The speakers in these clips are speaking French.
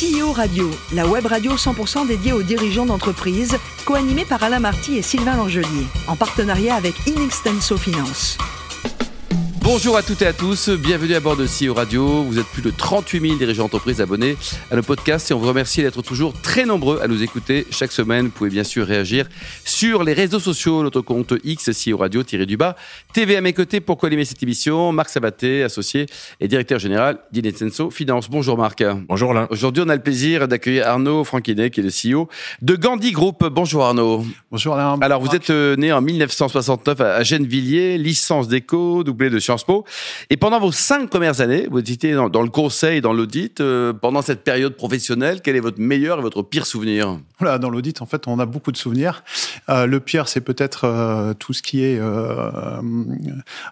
CEO Radio, la web radio 100% dédiée aux dirigeants d'entreprise, co-animée par Alain Marty et Sylvain Langelier, en partenariat avec Inextenso Finance. Bonjour à toutes et à tous, bienvenue à bord de CEO Radio. Vous êtes plus de 38 000 dirigeants d'entreprise abonnés à nos podcasts et on vous remercie d'être toujours très nombreux à nous écouter chaque semaine. Vous pouvez bien sûr réagir sur les réseaux sociaux, notre compte X, CEO Radio, tiré du bas. TV à mes côtés pour co-animer cette émission, Marc Sabaté, associé et directeur général d'Inetsenso Finance. Bonjour Marc. Bonjour Alain. Aujourd'hui, on a le plaisir d'accueillir Arnaud Franquinet, qui est le CEO de Gandhi Group. Bonjour Arnaud. Bonjour Alain. Alors, vous êtes euh, né en 1969 à Gennevilliers, licence d'éco, doublé de Sciences Et pendant vos cinq premières années, vous étiez dans, le conseil, dans l'audit. Euh, pendant cette période professionnelle, quel est votre meilleur et votre pire souvenir? Dans l'audit, en fait, on a beaucoup de souvenirs. Euh, le pire, c'est peut-être euh, tout ce qui est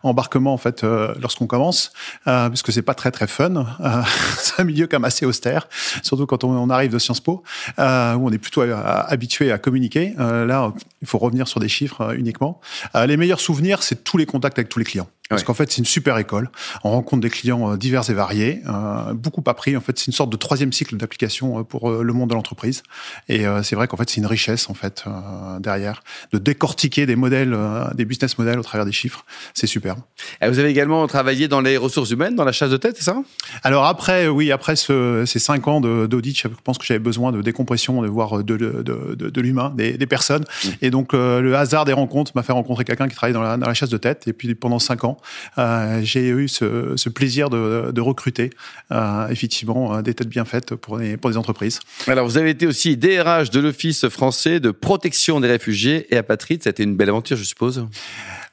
embarquement, en fait, lorsqu'on commence, parce que c'est pas très très fun. C'est un milieu quand même assez austère, surtout quand on, arrive de Sciences Po, où on est plutôt habitué à communiquer. Là, il faut revenir sur des chiffres uniquement. Les meilleurs souvenirs, c'est tous les contacts avec tous les clients. Parce Ouais. qu'en fait, c'est une super école. On rencontre des clients euh, divers et variés, euh, beaucoup appris. En fait, c'est une sorte de troisième cycle d'application euh, pour euh, le monde de l'entreprise. Et euh, c'est vrai qu'en fait, c'est une richesse en fait euh, derrière de décortiquer des modèles, euh, des business models au travers des chiffres. C'est superbe. Et Vous avez également travaillé dans les ressources humaines, dans la chasse de tête, c'est ça? Alors après, oui, après ce- ces cinq ans d'audit, je pense que j'avais besoin de décompression, de voir de, de, de, de l'humain, des, des personnes. Et donc euh, le hasard des rencontres m'a fait rencontrer quelqu'un qui travaille dans la, dans la chasse de tête. Et puis pendant cinq ans, euh, j'ai eu ce, plaisir de, recruter euh, effectivement euh, des têtes bien faites pour les, entreprises. Alors, vous avez été aussi DRH de l'Office français de protection des réfugiés et apatrides. Été une belle aventure, je suppose?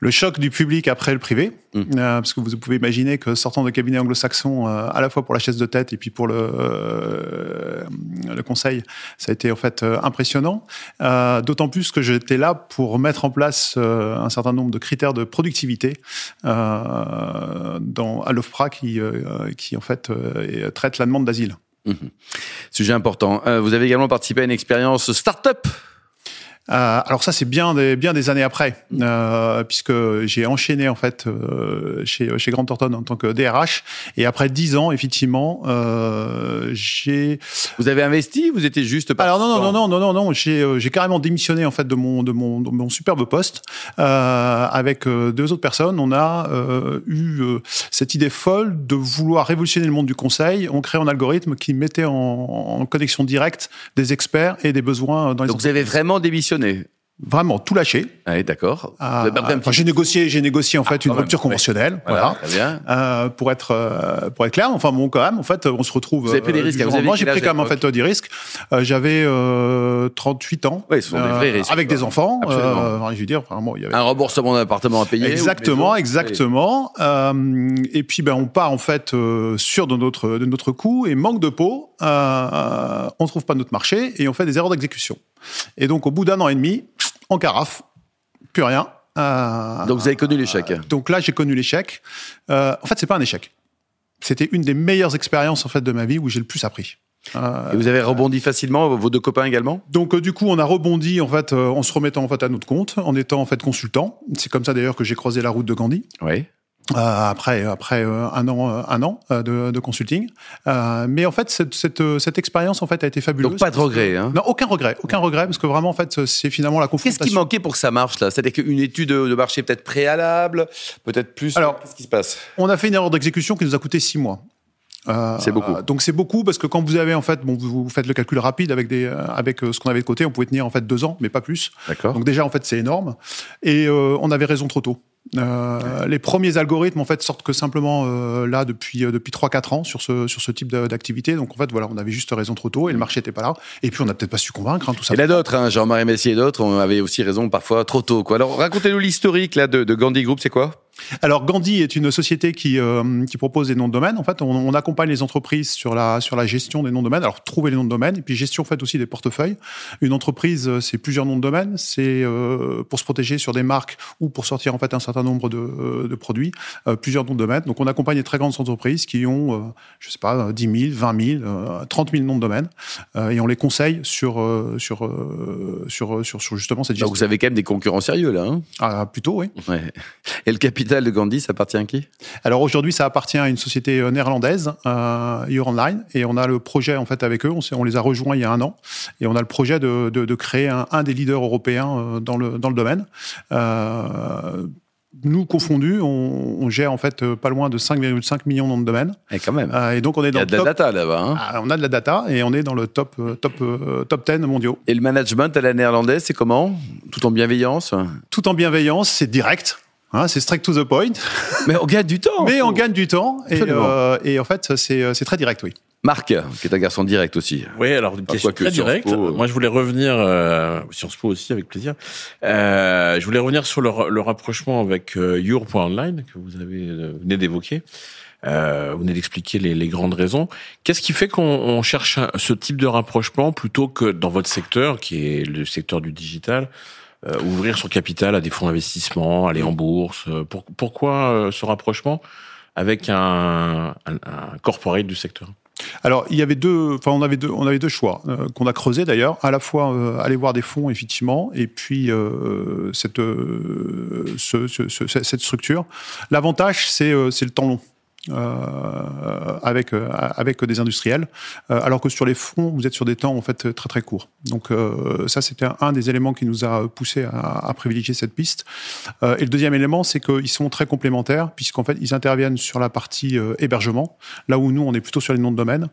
Le choc du public après le privé, Mm. euh, parce que vous pouvez imaginer que sortant de cabinet anglo-saxon, euh, à la fois pour la chaise de tête et puis pour le, euh, le conseil, ça a été en fait impressionnant. D'autant plus que j'étais là pour mettre en place un certain nombre de critères de productivité dans, à l'OFPRA qui, qui en fait traite la demande d'asile. Mhm. Sujet important. Vous avez également participé à une expérience start-up. Euh, alors ça c'est bien des bien des années après euh, puisque j'ai enchaîné en fait euh, chez chez Grant Thornton en tant que DRH et après dix ans effectivement euh, j'ai Vous avez investi Vous étiez juste alors non non non non non non non j'ai euh, j'ai carrément démissionné en fait de mon de mon de mon superbe poste euh, avec euh, deux autres personnes. On a eu euh, cette idée folle de vouloir révolutionner le monde du conseil. On crée un algorithme qui mettait en, en connexion directe des experts et des besoins dans les Donc, vous avez vraiment démissionné fonctionner vraiment tout lâché d'accord. Ah, un enfin, petit- j'ai négocié, j'ai négocié en fait une quand même, rupture ouais. conventionnelle, Voilà, voilà. Euh, pour être euh, pour être clair, enfin bon quand même, en fait, on se retrouve. Vous avez pris des euh, risques, lendemain. quel J'ai pris quand même en fait euh, des risques. Euh, J'avais euh, 38 ans. Oui, ce sont des vrais risques, Avec quoi. des enfants. Euh, je veux dire, vraiment, il y avait Un remboursement d'appartement à payer Exactement, maison. exactement. Euh, et puis ben on part en fait euh, sûr de notre de notre coup et manque de peau, euh, euh, on trouve pas notre marché et on fait des erreurs d'exécution. Et donc au bout d'un an et demi, en carafe, plus rien. Euh. Donc, vous avez connu l'échec. donc là j'ai connu l'échec. Euh, en fait c'est pas un échec. C'était une des meilleures expériences en fait de ma vie où j'ai le plus appris. Euh, Et vous avez rebondi facilement, vos deux copains également? Donc euh, du coup, on a rebondi en fait euh, en se remettant en fait à notre compte, en étant en fait consultant. C'est comme ça d'ailleurs que j'ai croisé la route de Gandhi. Oui. Euh, après après euh, un an euh, un an de, de consulting. Mais en fait cette cette, cette expérience en fait a été fabuleuse. Donc, pas de regret. Hein. Non, aucun regret, aucun regret parce que vraiment en fait c'est finalement la Qu'est-ce confrontation. qui manquait pour que ça marche là? C'est-à-dire qu'une étude de marché peut-être préalable, peut-être plus. Alors- qu'est-ce qui se passe? On a fait une erreur d'exécution qui nous a coûté six mois. C'est beaucoup. Donc c'est beaucoup parce que quand vous avez en fait, bon, vous vous faites le calcul rapide avec des, avec ce qu'on avait de côté, on pouvait tenir en fait deux ans, mais pas plus. D'accord. Donc déjà en fait c'est énorme et euh, on avait raison trop tôt. Euh, les premiers algorithmes en fait sortent que simplement euh, là depuis euh, depuis trois quatre ans sur ce sur ce type d'activité. Donc en fait voilà, on avait juste raison trop tôt et le marché était pas là. Et puis on n'a peut-être pas su convaincre hein, tout ça. Il y en a d'autres, hein, Jean-Marie Messier et d'autres, on avait aussi raison parfois trop tôt. Quoi. Alors racontez-nous l'historique là de, de Gandhi Group, c'est quoi? Alors Gandhi est une société qui euh, propose des noms de domaine. En fait, on, accompagne les entreprises sur la sur la gestion des noms de domaine. Alors trouver les noms de domaine et puis gestion en fait aussi des portefeuilles. Une entreprise, euh, c'est plusieurs noms de domaine. C'est euh, pour se protéger sur des marques ou pour sortir en fait un certain nombre de, euh, produits, euh, plusieurs noms de domaine. Donc on accompagne des très grandes entreprises qui ont, euh, je sais pas, 10 000, 20 000, euh, 30 000 noms de domaine euh, et on les conseille sur euh, sur, euh, sur sur sur justement cette gestion. vous avez quand même des concurrents sérieux là. Hein Ah, plutôt oui. Et le capital digital de Gandhi, ça appartient à qui? Alors aujourd'hui, ça appartient à une société euh, néerlandaise, euh, Your Online, et on a le projet en fait avec eux. On, on, les a rejoints il y a un an, et on a le projet de, de, de créer un, un, des leaders européens euh, dans le dans le domaine. Euh, nous confondus, on, on, gère en fait pas loin de 5,5 millions de noms de domaines. Et quand même. Euh, et donc on est dans Il y a de la top, data là-bas. Hein ah, on a de la data et on est dans le top top top 10 mondiaux. Et le management à la néerlandaise, c'est comment? Tout en bienveillance? Tout en bienveillance, c'est direct. Hein, c'est straight to the point. Mais on gagne du temps. Mais on gagne du temps. Et, euh, et en fait, c'est très direct, oui. Marc, qui est un garçon direct aussi. Oui, alors une question très directe. Moi, je voulais revenir euh, Sciences Po aussi avec plaisir. Euh, je voulais revenir sur le, le rapprochement avec euh, Your.online que vous avez euh, venez d'évoquer. Euh, vous venez d'expliquer les, les, grandes raisons. Qu'est-ce qui fait qu'on cherche un, ce type de rapprochement plutôt que dans votre secteur, qui est le secteur du digital, euh, ouvrir son capital à des fonds d'investissement, aller en bourse pour, Pourquoi ce rapprochement avec un, un, corporate du secteur? Alors, il y avait deux, enfin, on avait deux, on avait deux choix euh, qu'on a creusé d'ailleurs. À la fois euh, aller voir des fonds effectivement, et puis euh, cette, ce, ce, ce, cette structure. L'avantage, c'est c'est le temps long. Euh, avec euh, avec des industriels, euh, alors que sur les fonds, vous êtes sur des temps en fait très très courts. Donc ça, c'était un, des éléments qui nous a poussé à, à privilégier cette piste. et le deuxième élément, c'est qu'ils sont très complémentaires puisqu'en fait, ils interviennent sur la partie hébergement, là où nous, on est plutôt sur les noms de domaine.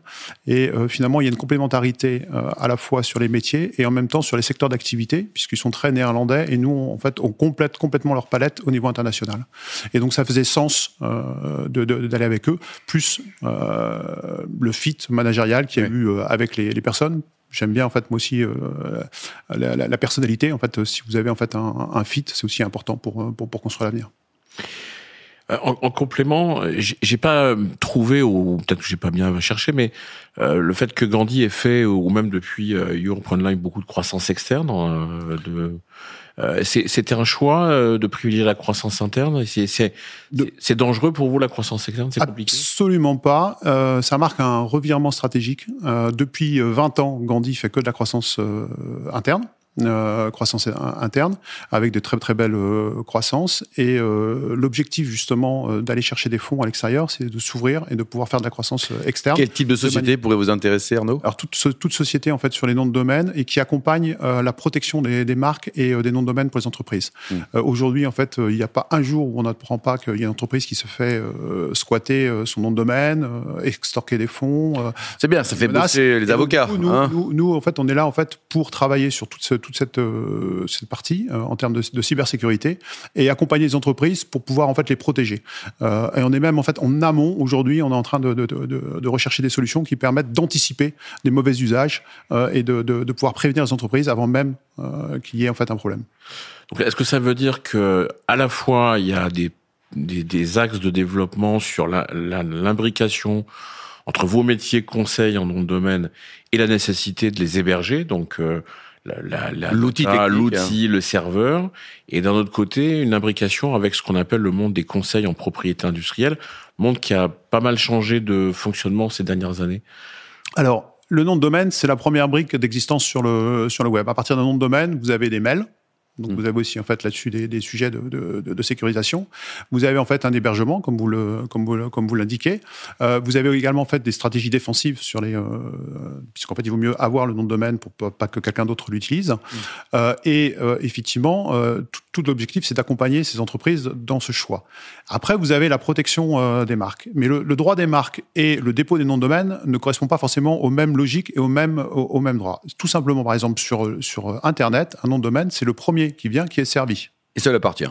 Et finalement, il y a une complémentarité à la fois sur les métiers et en même temps sur les secteurs d'activité, puisqu'ils sont très néerlandais et nous, en fait, on complète complètement leur palette au niveau international. Et donc, ça faisait sens d'aller de, de, avec eux, plus euh, le fit managérial qu'il y a oui. eu euh, avec les, les personnes. J'aime bien en fait moi aussi euh, la, la, la, personnalité. En fait, si vous avez en fait un, un fit, c'est aussi important pour, pour, pour construire l'avenir. En, en, complément, j'ai pas trouvé, ou peut-être que j'ai pas bien cherché, mais euh, le fait que Gandhi ait fait, ou même depuis euh, Europe.online, beaucoup de croissance externe, euh, de, c'était un choix de privilégier la croissance interne. C'est dangereux pour vous la croissance externe C'est compliqué? Absolument pas. Euh, ça marque un revirement stratégique. Euh, depuis 20 ans, Gandhi fait que de la croissance euh, interne euh, croissance interne avec de très très belles euh, croissances et euh, l'objectif justement d'aller chercher des fonds à l'extérieur c'est de s'ouvrir et de pouvoir faire de la croissance externe. Quel type de société de pourrait vous intéresser Arnaud? Alors toute, toute société en fait sur les noms de domaine et qui accompagne la protection des, des, marques et des noms de domaine pour les entreprises. Mmh. Aujourd'hui en fait il n'y a pas un jour où on n'apprend pas qu'il y a une entreprise qui se fait squatter son nom de domaine, extorquer des fonds. c'est bien, ça fait bosser les avocats. Nous, hein nous, nous, en fait on est là en fait pour travailler sur toute ce toute cette, euh, cette partie euh, en termes de, cybersécurité et accompagner les entreprises pour pouvoir en fait les protéger. Euh, et on est même en fait en amont aujourd'hui, on est en train de, de, rechercher des solutions qui permettent d'anticiper des mauvais usages et de, pouvoir prévenir les entreprises avant même qu'il y ait en fait un problème. Donc, est-ce que ça veut dire que à la fois il y a des, des, axes de développement sur l'imbrication la, entre vos métiers conseils en nom de domaine et la nécessité de les héberger, donc l'outil, l'outil, le serveur, et d'un autre côté, une imbrication avec ce qu'on appelle le monde des conseils en propriété industrielle, monde qui a pas mal changé de fonctionnement ces dernières années. Alors, le nom de domaine, c'est la première brique d'existence sur le, sur le web. À partir d'un nom de domaine, vous avez des mails, donc mmh. vous avez aussi en fait là-dessus des, des, sujets de, de, de, de, sécurisation. Vous avez en fait un hébergement comme vous le comme vous comme vous l'indiquez. Euh, vous avez également en fait des stratégies défensives sur les euh, puisqu'en fait il vaut mieux avoir le nom de domaine pour pas, pas que quelqu'un d'autre l'utilise. Mmh. Euh, et effectivement tout, tout l'objectif c'est d'accompagner ces entreprises dans ce choix. Après vous avez la protection des marques, mais le, le, droit des marques et le dépôt des noms de domaine ne correspondent pas forcément aux mêmes logiques et aux mêmes aux, aux mêmes droits. Tout simplement par exemple sur sur internet un nom de domaine c'est le premier qui vient, qui est servi. Et ça appartient.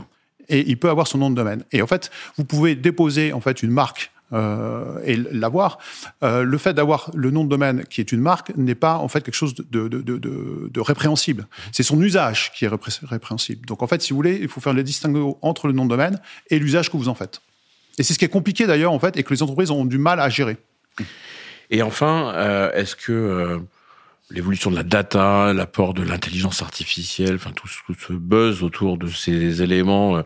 Et il peut avoir son nom de domaine. Et en fait, vous pouvez déposer en fait une marque euh, et l'avoir. Euh, le fait d'avoir le nom de domaine qui est une marque n'est pas en fait quelque chose de, de, de, de, de répréhensible. C'est son usage qui est répréhensible. Donc en fait, si vous voulez, il faut faire le distinguo entre le nom de domaine et l'usage que vous en faites. Et c'est ce qui est compliqué d'ailleurs en fait et que les entreprises ont du mal à gérer. Et enfin, euh, est-ce que l'évolution de la data, l'apport de l'intelligence artificielle, enfin tout, ce buzz autour de ces éléments. Euh,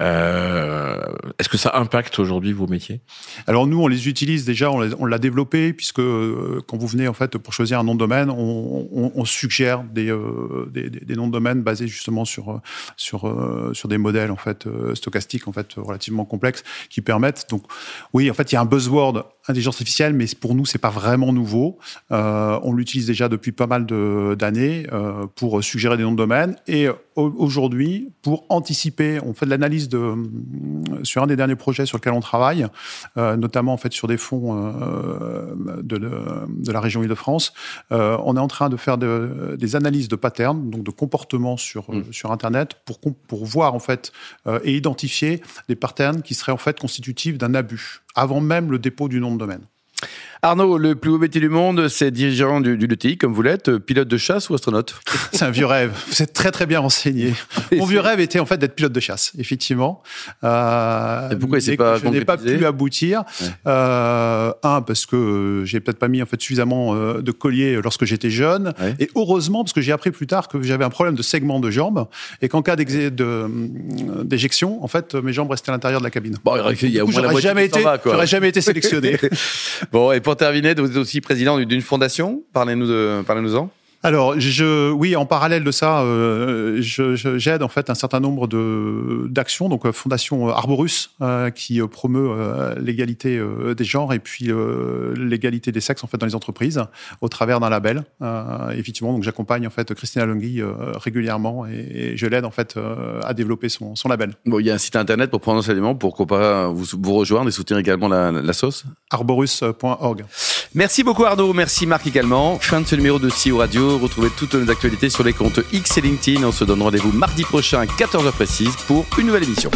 euh, Est-ce que ça impacte aujourd'hui vos métiers? Alors nous, on les utilise déjà, on l'a développé puisque euh, quand vous venez en fait pour choisir un nom de domaine, on, suggère des, des, des, noms de domaine basés justement sur sur sur des modèles en fait stochastiques en fait relativement complexes qui permettent. Donc oui, en fait, il y a un buzzword intelligence artificielle, mais pour nous, c'est pas vraiment nouveau. Euh, on l'utilise déjà depuis pas mal d'années euh, pour suggérer des noms de domaine. Et aujourd'hui, pour anticiper, on fait de l'analyse de euh, sur un des derniers projets sur lequel on travaille, euh, notamment en fait sur des fonds euh, de, de, la région Île-de-France. Euh, on est en train de faire de, des analyses de patterns, donc de comportements sur mmh. sur Internet, pour pour voir en fait et identifier des patterns qui seraient en fait constitutifs d'un abus avant même le dépôt du nom de domaine. Arnaud, le plus beau métier du monde, c'est dirigeant du, du LTI, comme vous l'êtes, pilote de chasse ou astronaute? C'est un vieux rêve. Vous êtes très très bien renseigné. Mon vieux rêve était en fait d'être pilote de chasse, effectivement. Euh, Et pourquoi c'est pas Je n'ai pas pu aboutir. Euh, un, parce que j'ai peut-être pas mis en fait suffisamment euh, de collier lorsque j'étais jeune. Et heureusement, parce que j'ai appris plus tard que j'avais un problème de segment de jambes et qu'en cas d'éjection, en fait, mes jambes restaient à l'intérieur de la cabine. Bon, il y a jamais été, j'aurais jamais été sélectionné. Bon, et pour terminer, vous êtes aussi président d'une fondation. Parlez-nous parlez-nous-en. Alors, je, oui, en parallèle de ça, euh, j'aide en fait un certain nombre de d'actions, donc euh, Fondation Arborus euh, qui promeut euh, l'égalité des genres et puis l'égalité des sexes en fait dans les entreprises au travers d'un label. effectivement, donc j'accompagne en fait Christina Longhi régulièrement et, je l'aide en fait à développer son, son, label. Bon, il y a un site internet pour prendre enseignement, pour vous, vous rejoindre et soutenir également la, la sauce? Arborus.org. Merci beaucoup Arnaud, merci Marc également. Fin de ce numéro de CEO Radio. Retrouvez toutes nos actualités sur les comptes X et LinkedIn. On se donne rendez-vous mardi prochain à 14h précise pour une nouvelle émission.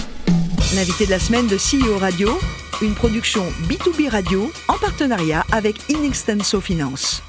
L'invité de la semaine de CEO Radio, une production B2B Radio en partenariat avec Inextenso Finance.